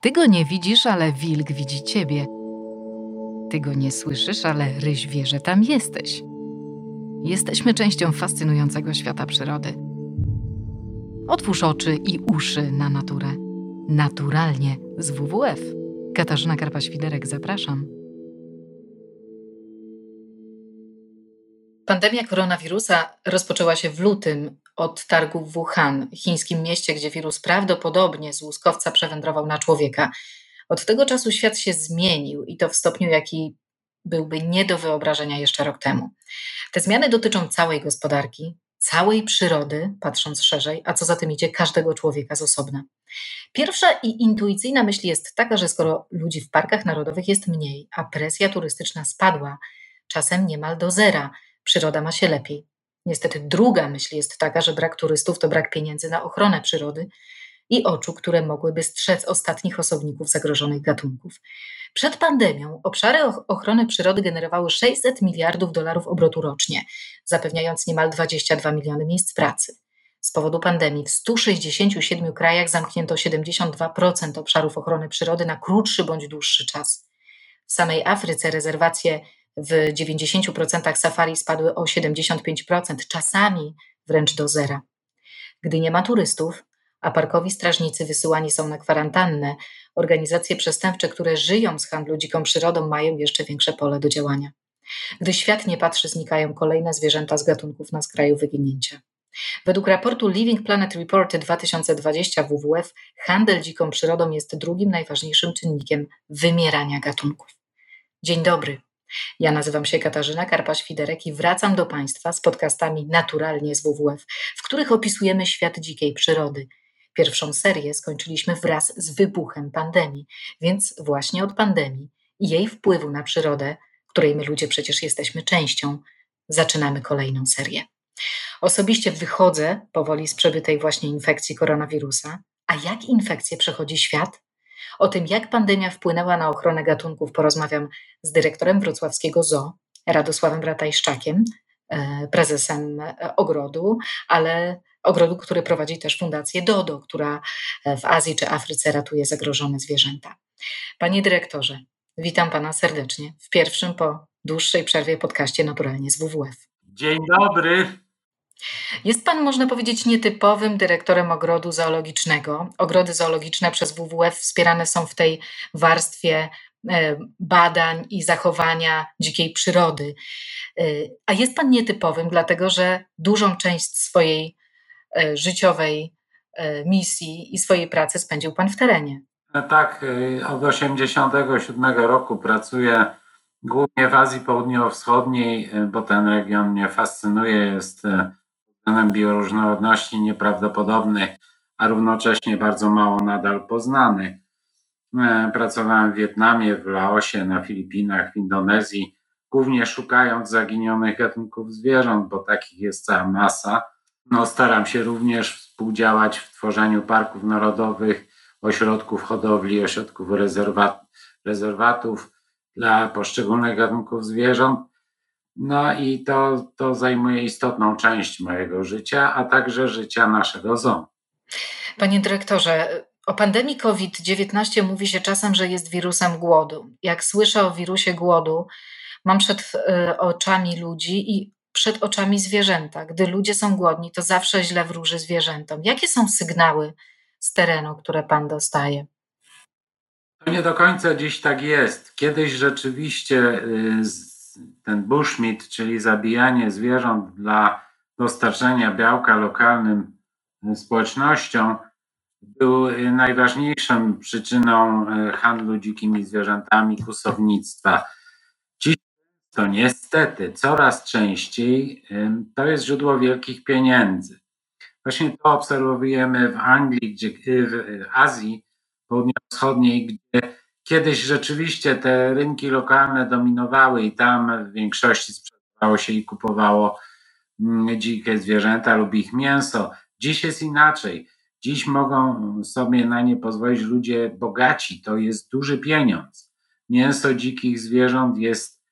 Ty go nie widzisz, ale wilk widzi ciebie. Ty go nie słyszysz, ale ryś wie, że tam jesteś. Jesteśmy częścią fascynującego świata przyrody. Otwórz oczy i uszy na naturę. Naturalnie z WWF. Katarzyna Karpa-Świderek, zapraszam. Pandemia koronawirusa rozpoczęła się w lutym od targu w Wuhan, chińskim mieście, gdzie wirus prawdopodobnie z łuskowca przewędrował na człowieka. Od tego czasu świat się zmienił i to w stopniu, jaki byłby nie do wyobrażenia jeszcze rok temu. Te zmiany dotyczą całej gospodarki, całej przyrody, patrząc szerzej, a co za tym idzie, każdego człowieka z osobna. Pierwsza i intuicyjna myśl jest taka, że skoro ludzi w parkach narodowych jest mniej, a presja turystyczna spadła, czasem niemal do zera, przyroda ma się lepiej. Niestety druga myśl jest taka, że brak turystów to brak pieniędzy na ochronę przyrody i oczu, które mogłyby strzec ostatnich osobników zagrożonych gatunków. Przed pandemią obszary ochrony przyrody generowały 600 miliardów dolarów obrotu rocznie, zapewniając niemal 22 miliony miejsc pracy. Z powodu pandemii w 167 krajach zamknięto 72% obszarów ochrony przyrody na krótszy bądź dłuższy czas. W samej Afryce rezerwacje w 90% safari spadły o 75%, czasami wręcz do zera. Gdy nie ma turystów, a parkowi strażnicy wysyłani są na kwarantannę, organizacje przestępcze, które żyją z handlu dziką przyrodą, mają jeszcze większe pole do działania. Gdy świat nie patrzy, znikają kolejne zwierzęta z gatunków na skraju wyginięcia. Według raportu Living Planet Report 2020 WWF handel dziką przyrodą jest drugim najważniejszym czynnikiem wymierania gatunków. Dzień dobry. Ja nazywam się Katarzyna Karpa-Świderek i wracam do Państwa z podcastami Naturalnie z WWF, w których opisujemy świat dzikiej przyrody. Pierwszą serię skończyliśmy wraz z wybuchem pandemii, więc właśnie od pandemii i jej wpływu na przyrodę, której my ludzie przecież jesteśmy częścią, zaczynamy kolejną serię. Osobiście wychodzę powoli z przebytej właśnie infekcji koronawirusa. A jak infekcję przechodzi świat? O tym, jak pandemia wpłynęła na ochronę gatunków, porozmawiam z dyrektorem wrocławskiego ZOO, Radosławem Ratajszczakiem, e, prezesem e, ogrodu, ale ogrodu, który prowadzi też fundację DODO, która w Azji czy Afryce ratuje zagrożone zwierzęta. Panie dyrektorze, witam pana serdecznie w pierwszym po dłuższej przerwie podcaście Naturalnie z WWF. Dzień dobry. Jest pan, można powiedzieć, nietypowym dyrektorem ogrodu zoologicznego. Ogrody zoologiczne przez WWF wspierane są w tej warstwie e, badań i zachowania dzikiej przyrody. E, a jest pan nietypowym, dlatego że dużą część swojej e, życiowej misji i swojej pracy spędził pan w terenie. Tak, od 1987 roku pracuję głównie w Azji Południowo-Wschodniej, bo ten region mnie fascynuje, jest stanem bioróżnorodności nieprawdopodobny, a równocześnie bardzo mało nadal poznany. E, pracowałem w Wietnamie, w Laosie, na Filipinach, w Indonezji, głównie szukając zaginionych gatunków zwierząt, bo takich jest cała masa. No, staram się również współdziałać w tworzeniu parków narodowych, ośrodków hodowli, ośrodków rezerwat, rezerwatów dla poszczególnych gatunków zwierząt. No i to, to zajmuje istotną część mojego życia, a także życia naszego zoo. Panie dyrektorze, o pandemii COVID-19 mówi się czasem, że jest wirusem głodu. Jak słyszę o wirusie głodu, mam przed y, oczami ludzi i przed oczami zwierzęta. Gdy ludzie są głodni, to zawsze źle wróży zwierzętom. Jakie są sygnały z terenu, które pan dostaje? To nie do końca dziś tak jest. Kiedyś rzeczywiście y, ten bushmeat, czyli zabijanie zwierząt dla dostarczenia białka lokalnym społecznościom, był najważniejszą przyczyną e, handlu dzikimi zwierzętami, kusownictwa. Dziś to niestety coraz częściej to jest źródło wielkich pieniędzy. Właśnie to obserwujemy w Anglii, gdzie, w Azji Południowo-Wschodniej, gdzie Kiedyś rzeczywiście te rynki lokalne dominowały i tam w większości sprzedawało się i kupowało mm, dzikie zwierzęta lub ich mięso. Dziś jest inaczej. Dziś mogą sobie na nie pozwolić ludzie bogaci. To jest duży pieniądz. Mięso dzikich zwierząt jest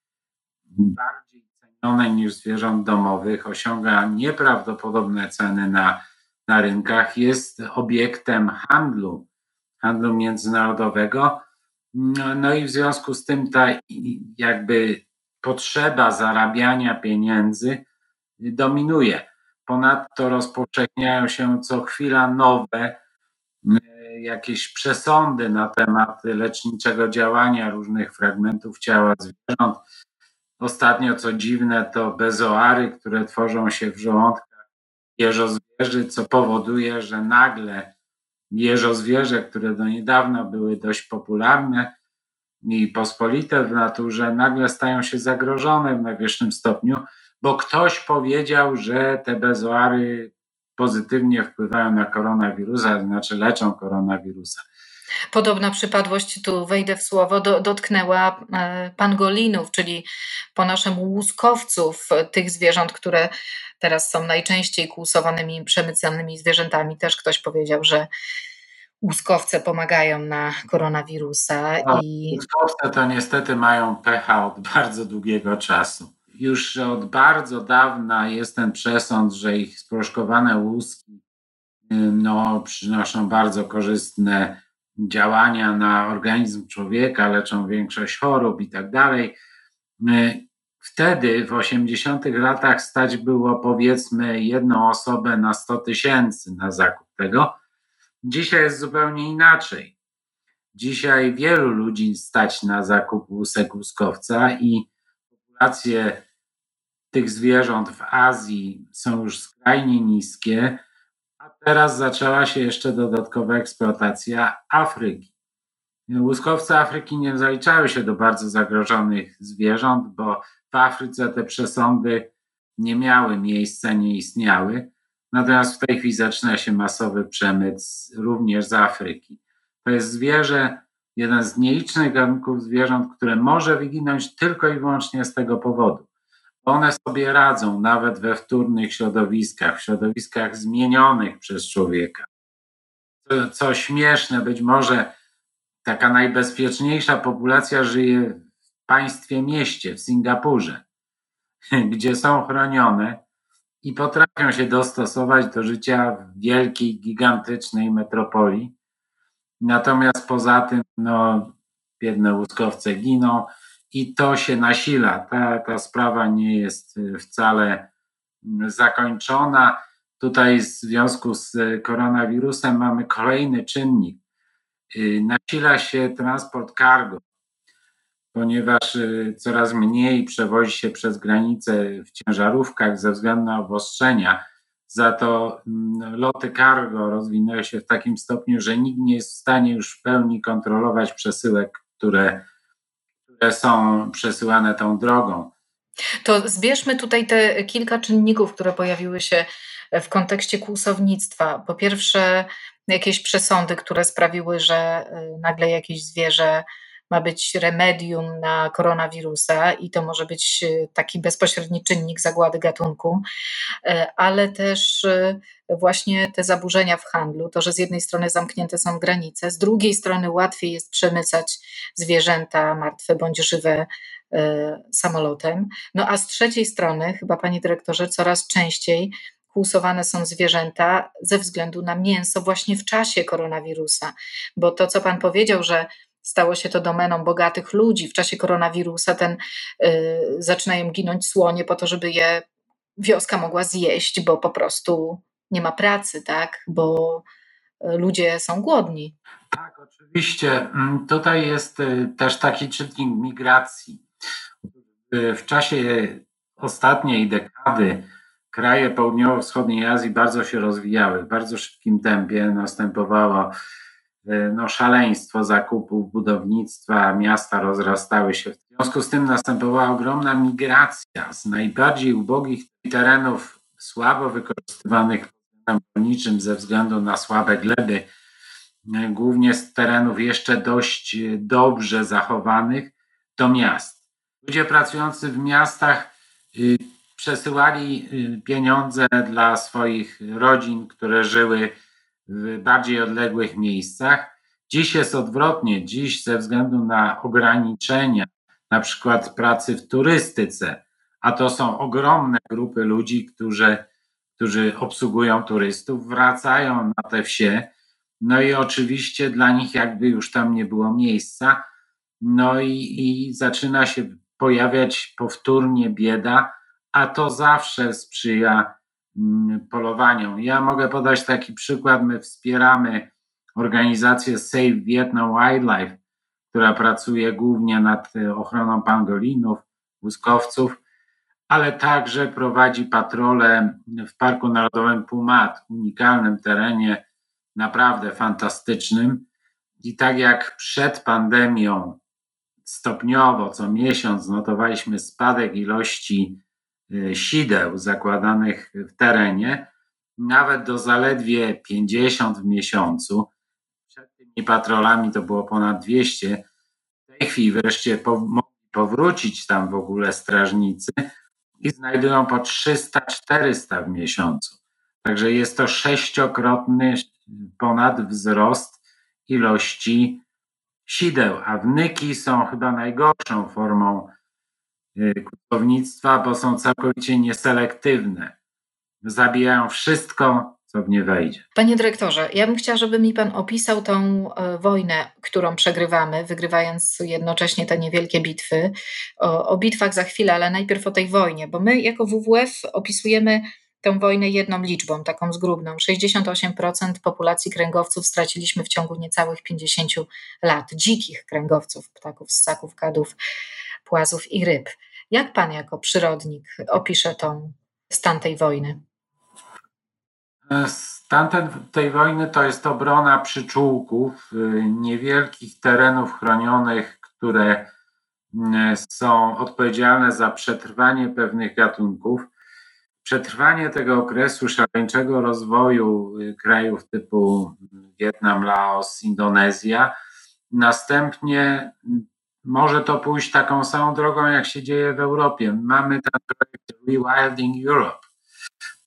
bardziej cenione niż zwierząt domowych, osiąga nieprawdopodobne ceny na, na rynkach, jest obiektem handlu handlu międzynarodowego. No, no i w związku z tym ta jakby potrzeba zarabiania pieniędzy dominuje. Ponadto rozpowszechniają się co chwila nowe jakieś przesądy na temat leczniczego działania różnych fragmentów ciała zwierząt. Ostatnio, co dziwne, to bezoary, które tworzą się w żołądkach jeżozwierzy, co powoduje, że nagle jeżozwierzę, które do niedawna były dość popularne i pospolite w naturze, nagle stają się zagrożone w najwyższym stopniu, bo ktoś powiedział, że te bezoary pozytywnie wpływają na koronawirusa, znaczy leczą koronawirusa. Podobna przypadłość, tu wejdę w słowo, do, dotknęła e, pangolinów, czyli po naszemu łuskowców, tych zwierząt, które teraz są najczęściej kłusowanymi, przemycanymi zwierzętami. Też ktoś powiedział, że łuskowce pomagają na koronawirusa. No, i... Łuskowce to niestety mają pecha od bardzo długiego czasu już od bardzo dawna jest ten przesąd, że ich sproszkowane łuski no, przynoszą bardzo korzystne działania na organizm człowieka, leczą większość chorób i tak dalej. Wtedy w 80 latach stać było powiedzmy jedną osobę na 100 tysięcy na zakup tego. Dzisiaj jest zupełnie inaczej. Dzisiaj wielu ludzi stać na zakup łusek łuskowca i populacje tych zwierząt w Azji są już skrajnie niskie, teraz zaczęła się jeszcze dodatkowa eksploatacja Afryki. Łuskowce Afryki nie zaliczały się do bardzo zagrożonych zwierząt, bo w Afryce te przesądy nie miały miejsca, nie istniały. Natomiast w tej chwili zaczyna się masowy przemyt również z Afryki. To jest zwierzę, jeden z nielicznych gatunków zwierząt, które może wyginąć tylko i wyłącznie z tego powodu. One sobie radzą nawet we wtórnych środowiskach, w środowiskach zmienionych przez człowieka. Co, co śmieszne, być może taka najbezpieczniejsza populacja żyje w państwie mieście, w Singapurze, gdzie są chronione i potrafią się dostosować do życia w wielkiej, gigantycznej metropolii. Natomiast poza tym, no, biedne łuskowce giną, i to się nasila. Ta, ta sprawa nie jest y, wcale mm, zakończona. Tutaj w związku z koronawirusem mamy kolejny czynnik. Y, nasila się transport cargo, ponieważ y, coraz mniej przewozi się przez granicę w ciężarówkach ze względu na obostrzenia. Za to mm, loty cargo rozwinęły się w takim stopniu, że nikt nie jest w stanie już w pełni kontrolować przesyłek, które są przesyłane tą drogą. To zbierzmy tutaj te kilka czynników, które pojawiły się w kontekście kłusownictwa. Po pierwsze, jakieś przesądy, które sprawiły, że y, nagle jakieś zwierzę ma być remedium na koronawirusa i to może być y, taki bezpośredni czynnik zagłady gatunku, y, ale też y, właśnie te zaburzenia w handlu, to, że z jednej strony zamknięte są granice, z drugiej strony łatwiej jest przemycać zwierzęta martwe bądź żywe samolotem. No a z trzeciej strony, chyba panie dyrektorze, coraz częściej kłusowane są zwierzęta ze względu na mięso właśnie w czasie koronawirusa. Bo to, co pan powiedział, że stało się to domeną bogatych ludzi. W czasie koronawirusa ten y, zaczynają ginąć słonie po to, żeby je wioska mogła zjeść, bo po prostu nie ma pracy, tak? Bo y, ludzie są głodni. Tak, oczywiście. Mm, tutaj jest y, też taki czynnik migracji. Y, w czasie ostatniej dekady kraje południowo-wschodniej Azji bardzo się rozwijały. W bardzo szybkim tempie następowało E, no, szaleństwo zakupów, budownictwa, miasta rozrastały się. W związku z tym następowała ogromna migracja z najbardziej ubogich terenów, słabo wykorzystywanych rolniczym ze względu na słabe gleby, e, głównie z terenów jeszcze dość dobrze zachowanych, do miast. Ludzie pracujący w miastach y, przesyłali y, pieniądze dla swoich rodzin, które żyły w bardziej odległych miejscach. Dziś jest odwrotnie. Dziś ze względu na ograniczenia, na przykład pracy w turystyce, a to są ogromne grupy ludzi, którzy, którzy obsługują turystów, wracają na te wsie No i oczywiście dla nich jakby już tam nie było miejsca. No i, i zaczyna się pojawiać powtórnie bieda, a to zawsze sprzyja polowaniom. Ja mogę podać taki przykład. My wspieramy organizację Save Vietnam Wildlife, która pracuje głównie nad e, ochroną pangolinów, łuskowców, ale także prowadzi patrole w Parku Narodowym Pumat, unikalnym terenie, naprawdę fantastycznym. I tak jak przed pandemią stopniowo co miesiąc notowaliśmy spadek ilości sideł zakładanych w terenie, nawet do zaledwie 50 w miesiącu. Przed tymi patrolami to było ponad 200. W tej chwili wreszcie powrócić tam w ogóle strażnicy i znajdują po 300-400 w miesiącu. Także jest to sześciokrotny ponad wzrost ilości sideł, a wnyki są chyba najgorszą formą y, kutownictwa, bo są całkowicie nieselektywne. Zabijają wszystko, co w nie wejdzie. Panie dyrektorze, ja bym chciała, żeby mi pan opisał tą e, wojnę, którą przegrywamy, wygrywając jednocześnie te niewielkie bitwy. O, o bitwach za chwilę, ale najpierw o tej wojnie, bo my jako WWF opisujemy tę wojnę jedną liczbą, taką zgrubną. 68% populacji kręgowców straciliśmy w ciągu niecałych 50 lat. Dzikich kręgowców, ptaków, ssaków, kadów, płazów i ryb. Jak pan jako przyrodnik opisze tą stan tej wojny? Stan tej wojny to jest obrona przyczółków, y, niewielkich terenów chronionych, które y, są odpowiedzialne za przetrwanie pewnych gatunków przetrwanie tego okresu szaleńczego rozwoju y, krajów typu Wietnam, Laos, Indonezja, następnie mm, może to pójść taką samą drogą, jak się dzieje w Europie. Mamy ten projekt Rewilding Europe,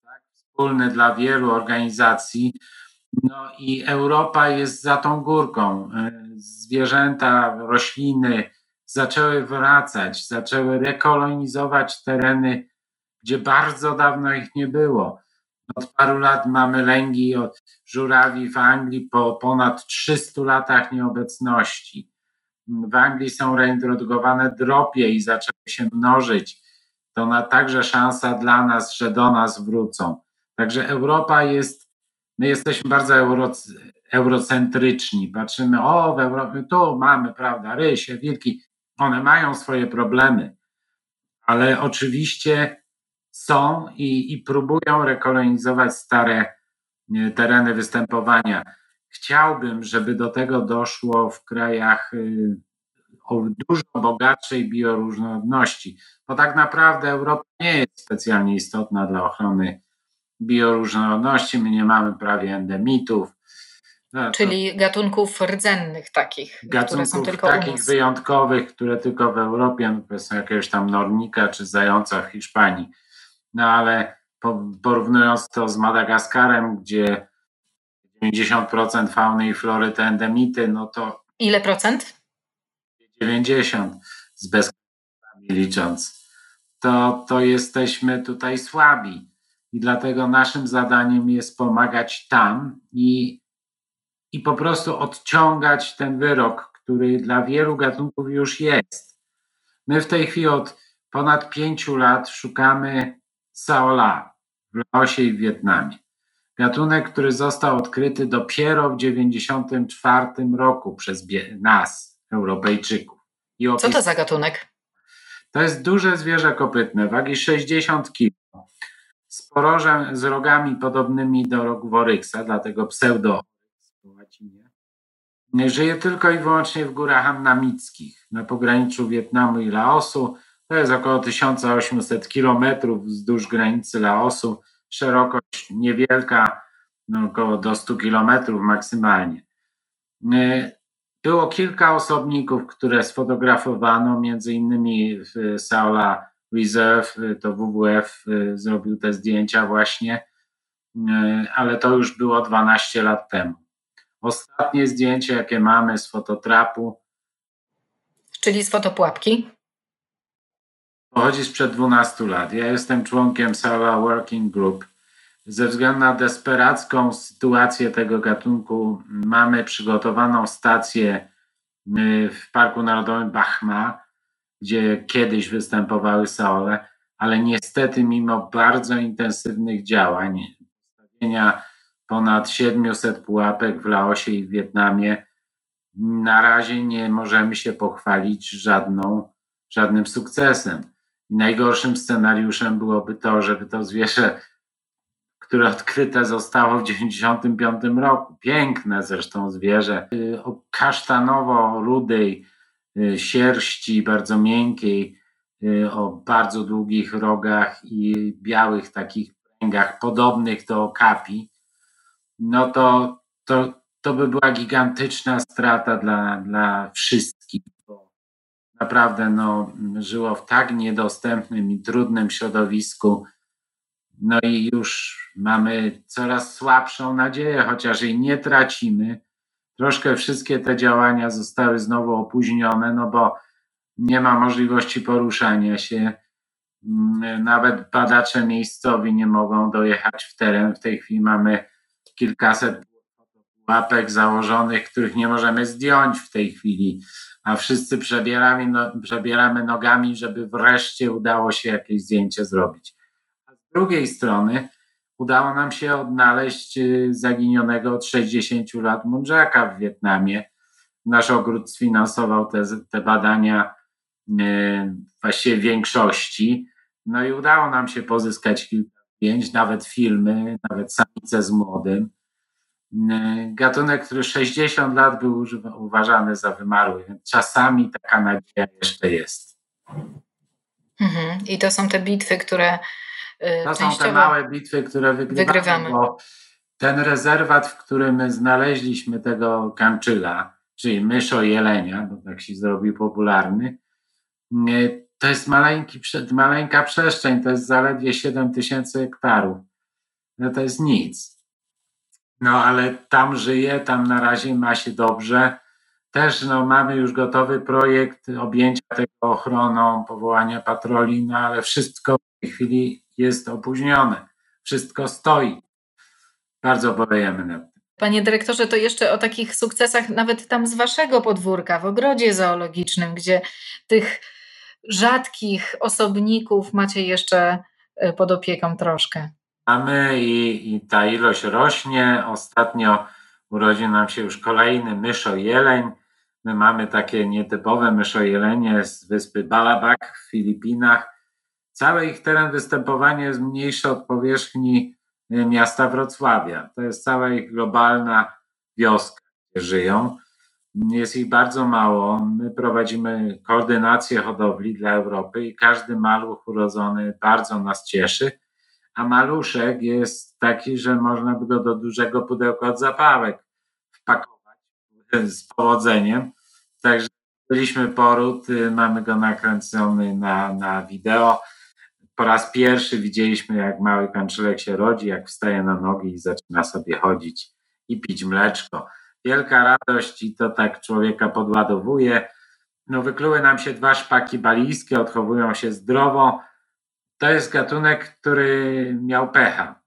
tak, wspólny dla wielu organizacji. No i Europa jest za tą górką. Zwierzęta, rośliny zaczęły wracać, zaczęły rekolonizować tereny gdzie bardzo dawno ich nie było. Od paru lat mamy lęgi od żurawi w Anglii po ponad 300 latach nieobecności. W Anglii są reintrodukowane dropie i zaczęły się mnożyć. To na także szansa dla nas, że do nas wrócą. Także Europa jest, my jesteśmy bardzo euro, eurocentryczni. Patrzymy, o, w Europie tu mamy, prawda, rysie, wilki. One mają swoje problemy, ale oczywiście są i, i próbują rekolonizować stare tereny występowania. Chciałbym, żeby do tego doszło w krajach y, o dużo bogatszej bioróżnorodności, bo tak naprawdę Europa nie jest specjalnie istotna dla ochrony bioróżnorodności. My nie mamy prawie endemitów. No, Czyli gatunków rdzennych takich, gatunków które są tylko takich wyjątkowych, które tylko w Europie, no powiedzmy jakiegoś tam nornika czy zająca w Hiszpanii no ale porównując to z Madagaskarem, gdzie 90% fauny i flory to endemity, no to. Ile procent? 90 z bezkrętami licząc. To, to jesteśmy tutaj słabi. I dlatego naszym zadaniem jest pomagać tam i, i po prostu odciągać ten wyrok, który dla wielu gatunków już jest. My w tej chwili od ponad pięciu lat szukamy Saola w Laosie i w Wietnamie. Gatunek, który został odkryty dopiero w 1994 roku przez nas, Europejczyków. Opis... Co to za gatunek? To jest duże zwierzę kopytne, wagi 60 kg, z porożem, z rogami podobnymi do rogów oryksa, dlatego pseudo po łacinie. Żyje tylko i wyłącznie w górach annamickich, na pograniczu Wietnamu i Laosu. To jest około 1800 kilometrów wzdłuż granicy Laosu. Szerokość niewielka, no około do 100 kilometrów maksymalnie. E, było kilka osobników, które sfotografowano, między innymi Saula Reserve, to WWF e, zrobił te zdjęcia właśnie, ale to już było 12 lat temu. Ostatnie zdjęcie, jakie mamy z fototrapu. Czyli z fotopułapki? Pochodzi sprzed 12 lat. Ja jestem członkiem Sala Working Group. Ze względu na desperacką sytuację tego gatunku mamy przygotowaną stację y, w Parku Narodowym Bachma, gdzie kiedyś występowały saole, ale niestety mimo bardzo intensywnych działań, postawienia ponad 700 pułapek w Laosie i w Wietnamie, na razie nie możemy się pochwalić żadną, żadnym sukcesem. Najgorszym scenariuszem byłoby to, żeby to zwierzę, które odkryte zostało w 1995 roku, piękne zresztą zwierzę, y, o kasztanowo-rudej y, sierści, bardzo miękkiej, y, o bardzo długich rogach i białych takich pręgach, podobnych do okapi, no to, to, to by była gigantyczna strata dla, dla wszystkich. Naprawdę no, żyło w tak niedostępnym i trudnym środowisku. No i już mamy coraz słabszą nadzieję, chociaż jej nie tracimy. Troszkę wszystkie te działania zostały znowu opóźnione, no bo nie ma możliwości poruszania się. Mm, nawet badacze miejscowi nie mogą dojechać w teren. W tej chwili mamy kilkaset łapek założonych, których nie możemy zdjąć w tej chwili, a wszyscy przebieramy, no, przebieramy nogami, żeby wreszcie udało się jakieś zdjęcie zrobić. A z drugiej strony udało nam się odnaleźć y, zaginionego od 60 lat mundżaka w Wietnamie. Nasz ogród sfinansował te, te badania yy, właściwie większości. No i udało nam się pozyskać kilka zdjęć, nawet filmy, nawet samice z młodym. E, gatunek, który 60 lat był uważany za wymarły, więc czasami taka nadzieja jeszcze jest. Mhm. I to są te bitwy, które. E, to są te małe bitwy, które wygrywamy, wygrywamy. Bo ten rezerwat, w którym znaleźliśmy tego kanczyla, czyli myszo jelenia, bo tak się zrobił popularny, e, to jest maleńki, maleńka przestrzeń, to jest zaledwie 7 tysięcy hektarów. No to jest nic. No ale tam żyje, tam na razie ma się dobrze. Też no, mamy już gotowy projekt objęcia tego ochroną, powołania patroli, no ale wszystko w tej chwili jest opóźnione. Wszystko stoi. Bardzo bolejemy nad tym. Panie dyrektorze, to jeszcze o takich sukcesach nawet tam z waszego podwórka, w ogrodzie zoologicznym, gdzie tych rzadkich osobników macie jeszcze e, pod opieką troszkę. Mamy i, i ta ilość rośnie. Ostatnio urodził nam się już kolejny myszo-jeleń. My mamy takie nietypowe myszo-jelenie z wyspy Balabak w Filipinach. Cały ich teren występowania jest mniejszy od powierzchni e, miasta Wrocławia. To jest cała ich globalna wioska, gdzie żyją. Jest ich bardzo mało. My prowadzimy koordynację hodowli dla Europy i każdy maluch urodzony bardzo nas cieszy. A maluszek jest taki, że można by go do dużego pudełka od zapałek wpakować z powodzeniem. Także byliśmy poród, y, mamy go nakręcony na, na wideo. Po raz pierwszy widzieliśmy, jak mały kanczylek się rodzi, jak wstaje na nogi i zaczyna sobie chodzić i pić mleczko wielka radość i to tak człowieka podładowuje. No, wykluły nam się dwa szpaki balijskie, odchowują się zdrowo. To jest gatunek, który miał pecha.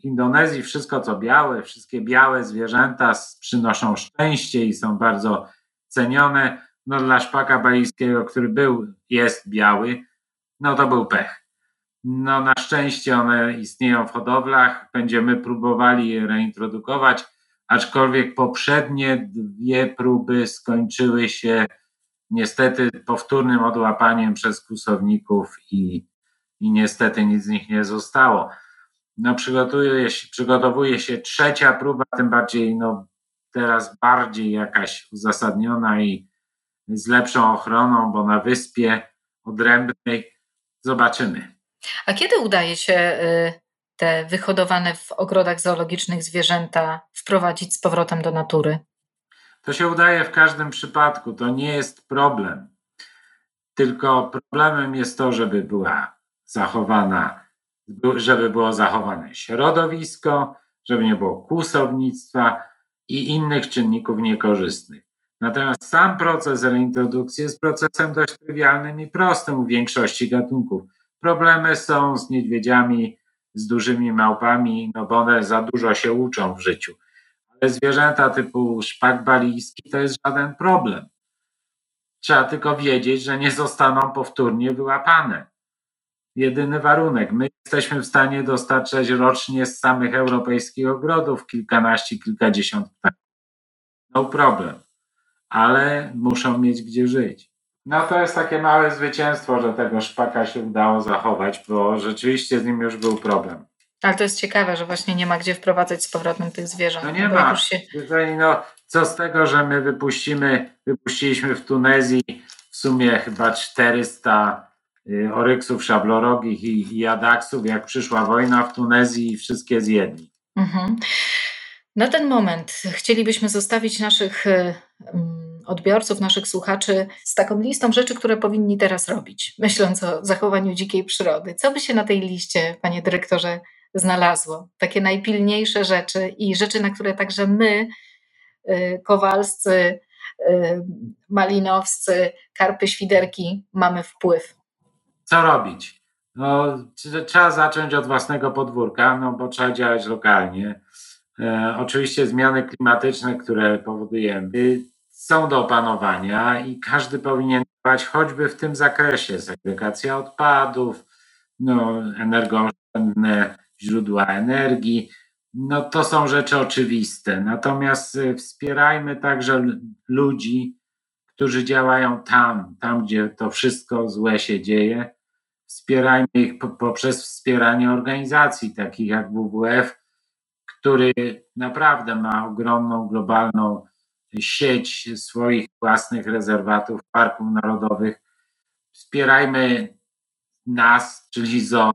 W Indonezji wszystko co białe, wszystkie białe zwierzęta przynoszą szczęście i są bardzo cenione. No dla szpaka balijskiego, który był, jest biały, no to był pech. No na szczęście one istnieją w hodowlach, będziemy próbowali je reintrodukować aczkolwiek poprzednie dwie próby skończyły się niestety powtórnym odłapaniem przez kłusowników i, i niestety nic z nich nie zostało. No, przygotowuje się, przygotowuje się trzecia próba, tym bardziej no, teraz bardziej jakaś uzasadniona i z lepszą ochroną, bo na wyspie odrębnej zobaczymy. A kiedy udaje się y, te wyhodowane w ogrodach zoologicznych zwierzęta wprowadzić z powrotem do natury? To się udaje w każdym przypadku, to nie jest problem. Tylko problemem jest to, żeby była zachowana, żeby było zachowane środowisko, żeby nie było kłusownictwa i innych czynników niekorzystnych. Natomiast sam proces reintrodukcji jest procesem dość trywialnym i prostym u większości gatunków. Problemy są z niedźwiedziami, z dużymi małpami, no bo one za dużo się uczą w życiu. Zwierzęta typu szpak balijski to jest żaden problem. Trzeba tylko wiedzieć, że nie zostaną powtórnie wyłapane. Jedyny warunek. My jesteśmy w stanie dostarczać rocznie z samych europejskich ogrodów kilkanaście, kilkadziesiąt ptaków. No problem. Ale muszą mieć gdzie żyć. No to jest takie małe zwycięstwo, że tego szpaka się udało zachować, bo rzeczywiście z nim już był problem. Ale to jest ciekawe, że właśnie nie ma gdzie wprowadzać z powrotem tych zwierząt. No nie ma. Się... No, co z tego, że my wypuścimy, wypuściliśmy w Tunezji w sumie chyba 400 y, oryksów szablorogich i, i adaksów, jak przyszła wojna w Tunezji i wszystkie zjedli. Mhm. Na ten moment chcielibyśmy zostawić naszych y, odbiorców, naszych słuchaczy z taką listą rzeczy, które powinni teraz robić, myśląc o zachowaniu dzikiej przyrody. Co by się na tej liście, panie dyrektorze, znalazło? Takie najpilniejsze rzeczy i rzeczy, na które także my, y, kowalscy, y, malinowscy, karpy, świderki, mamy wpływ. Co robić? No, trzeba zacząć od własnego podwórka, no bo trzeba działać lokalnie. E, oczywiście zmiany klimatyczne, które powodujemy, są do opanowania i każdy powinien działać choćby w tym zakresie. Segregacja odpadów, no, energooszczędne źródła energii. No to są rzeczy oczywiste. Natomiast y, wspierajmy także ludzi, którzy działają tam, tam gdzie to wszystko złe się dzieje. Wspierajmy ich poprzez wspieranie organizacji takich jak WWF, który naprawdę ma ogromną globalną sieć swoich własnych rezerwatów, parków narodowych. Wspierajmy nas, czyli zoo,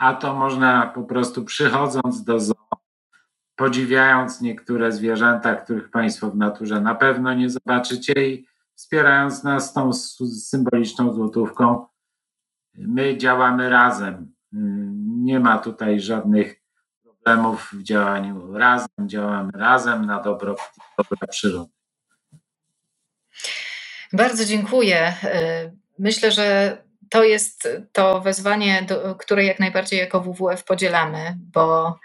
a to można po prostu przychodząc do zoo, podziwiając niektóre zwierzęta, których Państwo w naturze na pewno nie zobaczycie i wspierając nas tą symboliczną złotówką. My działamy razem. Nie ma tutaj żadnych problemów w działaniu razem. Działamy razem na dobro, dobro przyrody. Bardzo dziękuję. Myślę, że to jest to wezwanie, które jak najbardziej jako WWF podzielamy, bo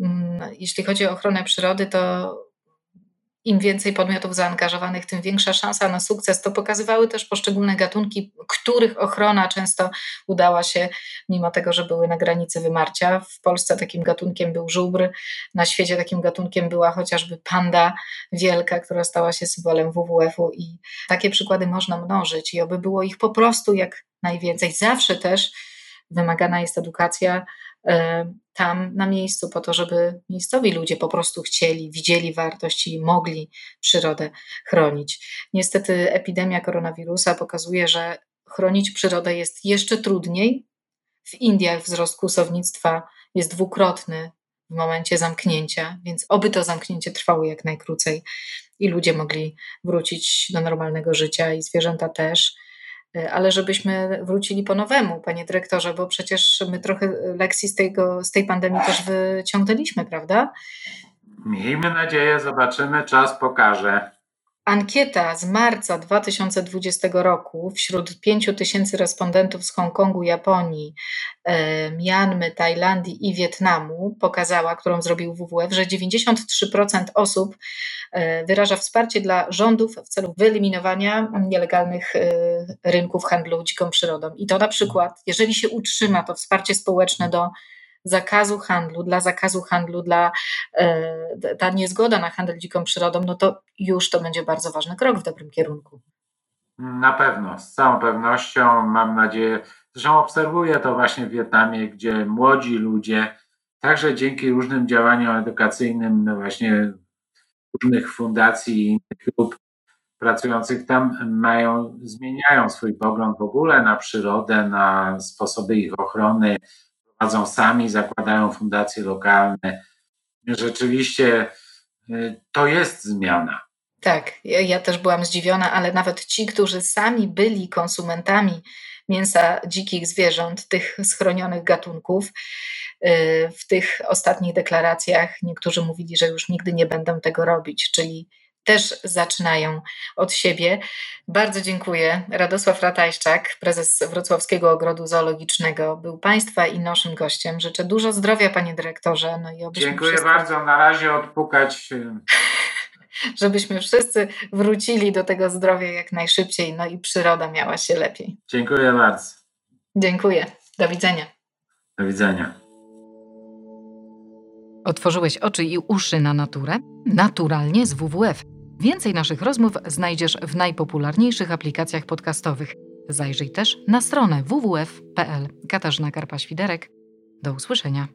mm, jeśli chodzi o ochronę przyrody, to im więcej podmiotów zaangażowanych, tym większa szansa na sukces. To pokazywały też poszczególne gatunki, których ochrona często udała się, mimo tego, że były na granicy wymarcia. W Polsce takim gatunkiem był żubr, na świecie takim gatunkiem była chociażby panda wielka, która stała się symbolem WWF-u i takie przykłady można mnożyć i oby było ich po prostu jak najwięcej. Zawsze też wymagana jest edukacja tam na miejscu, po to, żeby miejscowi ludzie po prostu chcieli, widzieli wartość i mogli przyrodę chronić. Niestety epidemia koronawirusa pokazuje, że chronić przyrodę jest jeszcze trudniej. W Indiach wzrost kłusownictwa jest dwukrotny w momencie zamknięcia, więc oby to zamknięcie trwało jak najkrócej i ludzie mogli wrócić do normalnego życia i zwierzęta też. E, ale żebyśmy wrócili po nowemu, panie dyrektorze, bo przecież my trochę lekcji z, tego, z tej pandemii też wyciągnęliśmy, prawda? Miejmy nadzieję, zobaczymy, czas pokaże. Ankieta z marca 2020 roku wśród 5 tysięcy respondentów z Hongkongu, Japonii, Myanmy, Tajlandii i Wietnamu pokazała, którą zrobił WWF, że 93% osób e, wyraża wsparcie dla rządów w celu wyeliminowania nielegalnych e, rynków handlu dziką przyrodą. I to na przykład, jeżeli się utrzyma to wsparcie społeczne do zakazu handlu, dla zakazu handlu, dla e, ta niezgoda na handel dziką przyrodą, no to już to będzie bardzo ważny krok w dobrym kierunku. Na pewno, z całą pewnością mam nadzieję, zresztą obserwuję to właśnie w Wietnamie, gdzie młodzi ludzie, także dzięki różnym działaniom edukacyjnym, no właśnie różnych fundacji i innych grup pracujących tam mają, zmieniają swój pogląd w ogóle na przyrodę, na sposoby ich ochrony, prowadzą sami, zakładają fundacje lokalne. Rzeczywiście y, to jest zmiana. Tak, ja, też byłam zdziwiona, ale nawet ci, którzy sami byli konsumentami mięsa dzikich zwierząt, tych schronionych gatunków, y, w tych ostatnich deklaracjach niektórzy mówili, że już nigdy nie będą tego robić, czyli też zaczynają od siebie. Bardzo dziękuję. Radosław Ratajszczak, prezes Wrocławskiego Ogrodu Zoologicznego, był Państwa i naszym gościem. Życzę dużo zdrowia, panie dyrektorze. No i dziękuję wszystko... bardzo. Na razie odpukać. Żebyśmy wszyscy wrócili do tego zdrowia jak najszybciej, no i przyroda miała się lepiej. Dziękuję bardzo. Dziękuję. Do widzenia. Do widzenia. Otworzyłeś oczy i uszy na naturę? Naturalnie z WWF. Więcej naszych rozmów znajdziesz w najpopularniejszych aplikacjach podcastowych. Zajrzyj też na stronę www.pl. Katarzyna Karpa-Świderek. Do usłyszenia.